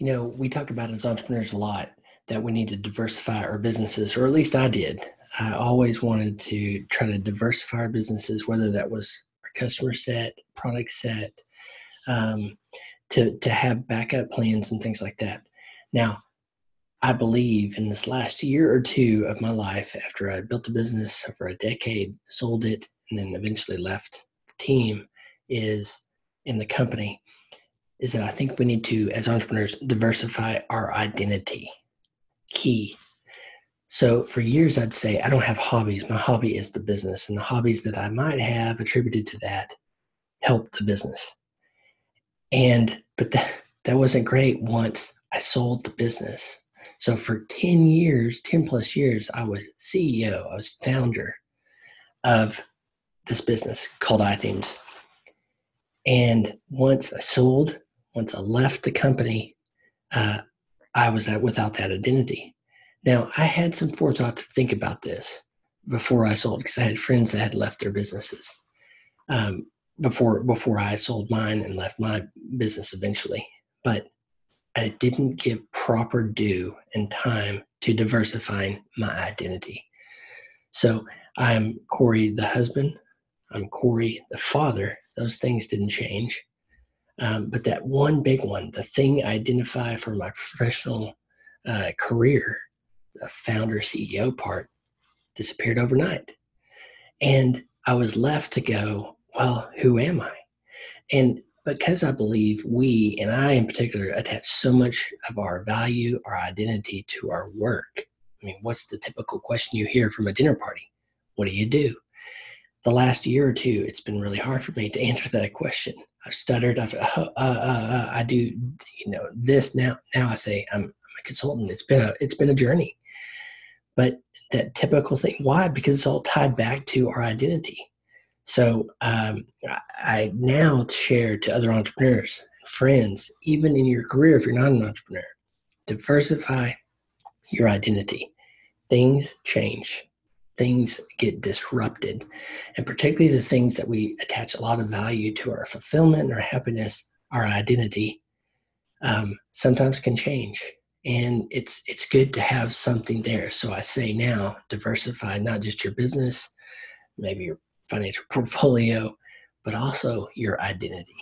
You know, we talk about as entrepreneurs a lot that we need to diversify our businesses, or at least I did. I always wanted to try to diversify our businesses, whether that was our customer set, product set, um, to to have backup plans and things like that. Now, I believe in this last year or two of my life, after I built a business for a decade, sold it, and then eventually left the team, is in the company, is that I think we need to, as entrepreneurs, diversify our identity. Key. So for years, I'd say I don't have hobbies. My hobby is the business, and the hobbies that I might have attributed to that help the business. And but that that wasn't great once I sold the business. So for 10 years, 10 plus years, I was CEO, I was founder of this business called iThemes. And once I sold, once I left the company, uh, I was at, without that identity. Now, I had some forethought to think about this before I sold because I had friends that had left their businesses um, before before I sold mine and left my business eventually. But I didn't give proper due and time to diversifying my identity. So I'm Corey the husband, I'm Corey the father. Those things didn't change. Um, but that one big one, the thing I identify for my professional uh, career, the founder CEO part, disappeared overnight. And I was left to go, well, who am I? And because I believe we, and I in particular, attach so much of our value, our identity to our work. I mean, what's the typical question you hear from a dinner party? What do you do? The last year or two, it's been really hard for me to answer that question. I've stuttered. I've, uh, uh, uh, I do, you know, this now. Now I say I'm, I'm a consultant. It's been a, it's been a journey, but that typical thing. Why? Because it's all tied back to our identity. So um, I now share to other entrepreneurs, friends, even in your career if you're not an entrepreneur, diversify your identity. Things change, things get disrupted, and particularly the things that we attach a lot of value to our fulfillment, our happiness, our identity, um, sometimes can change. And it's it's good to have something there. So I say now, diversify not just your business, maybe your financial portfolio, but also your identity.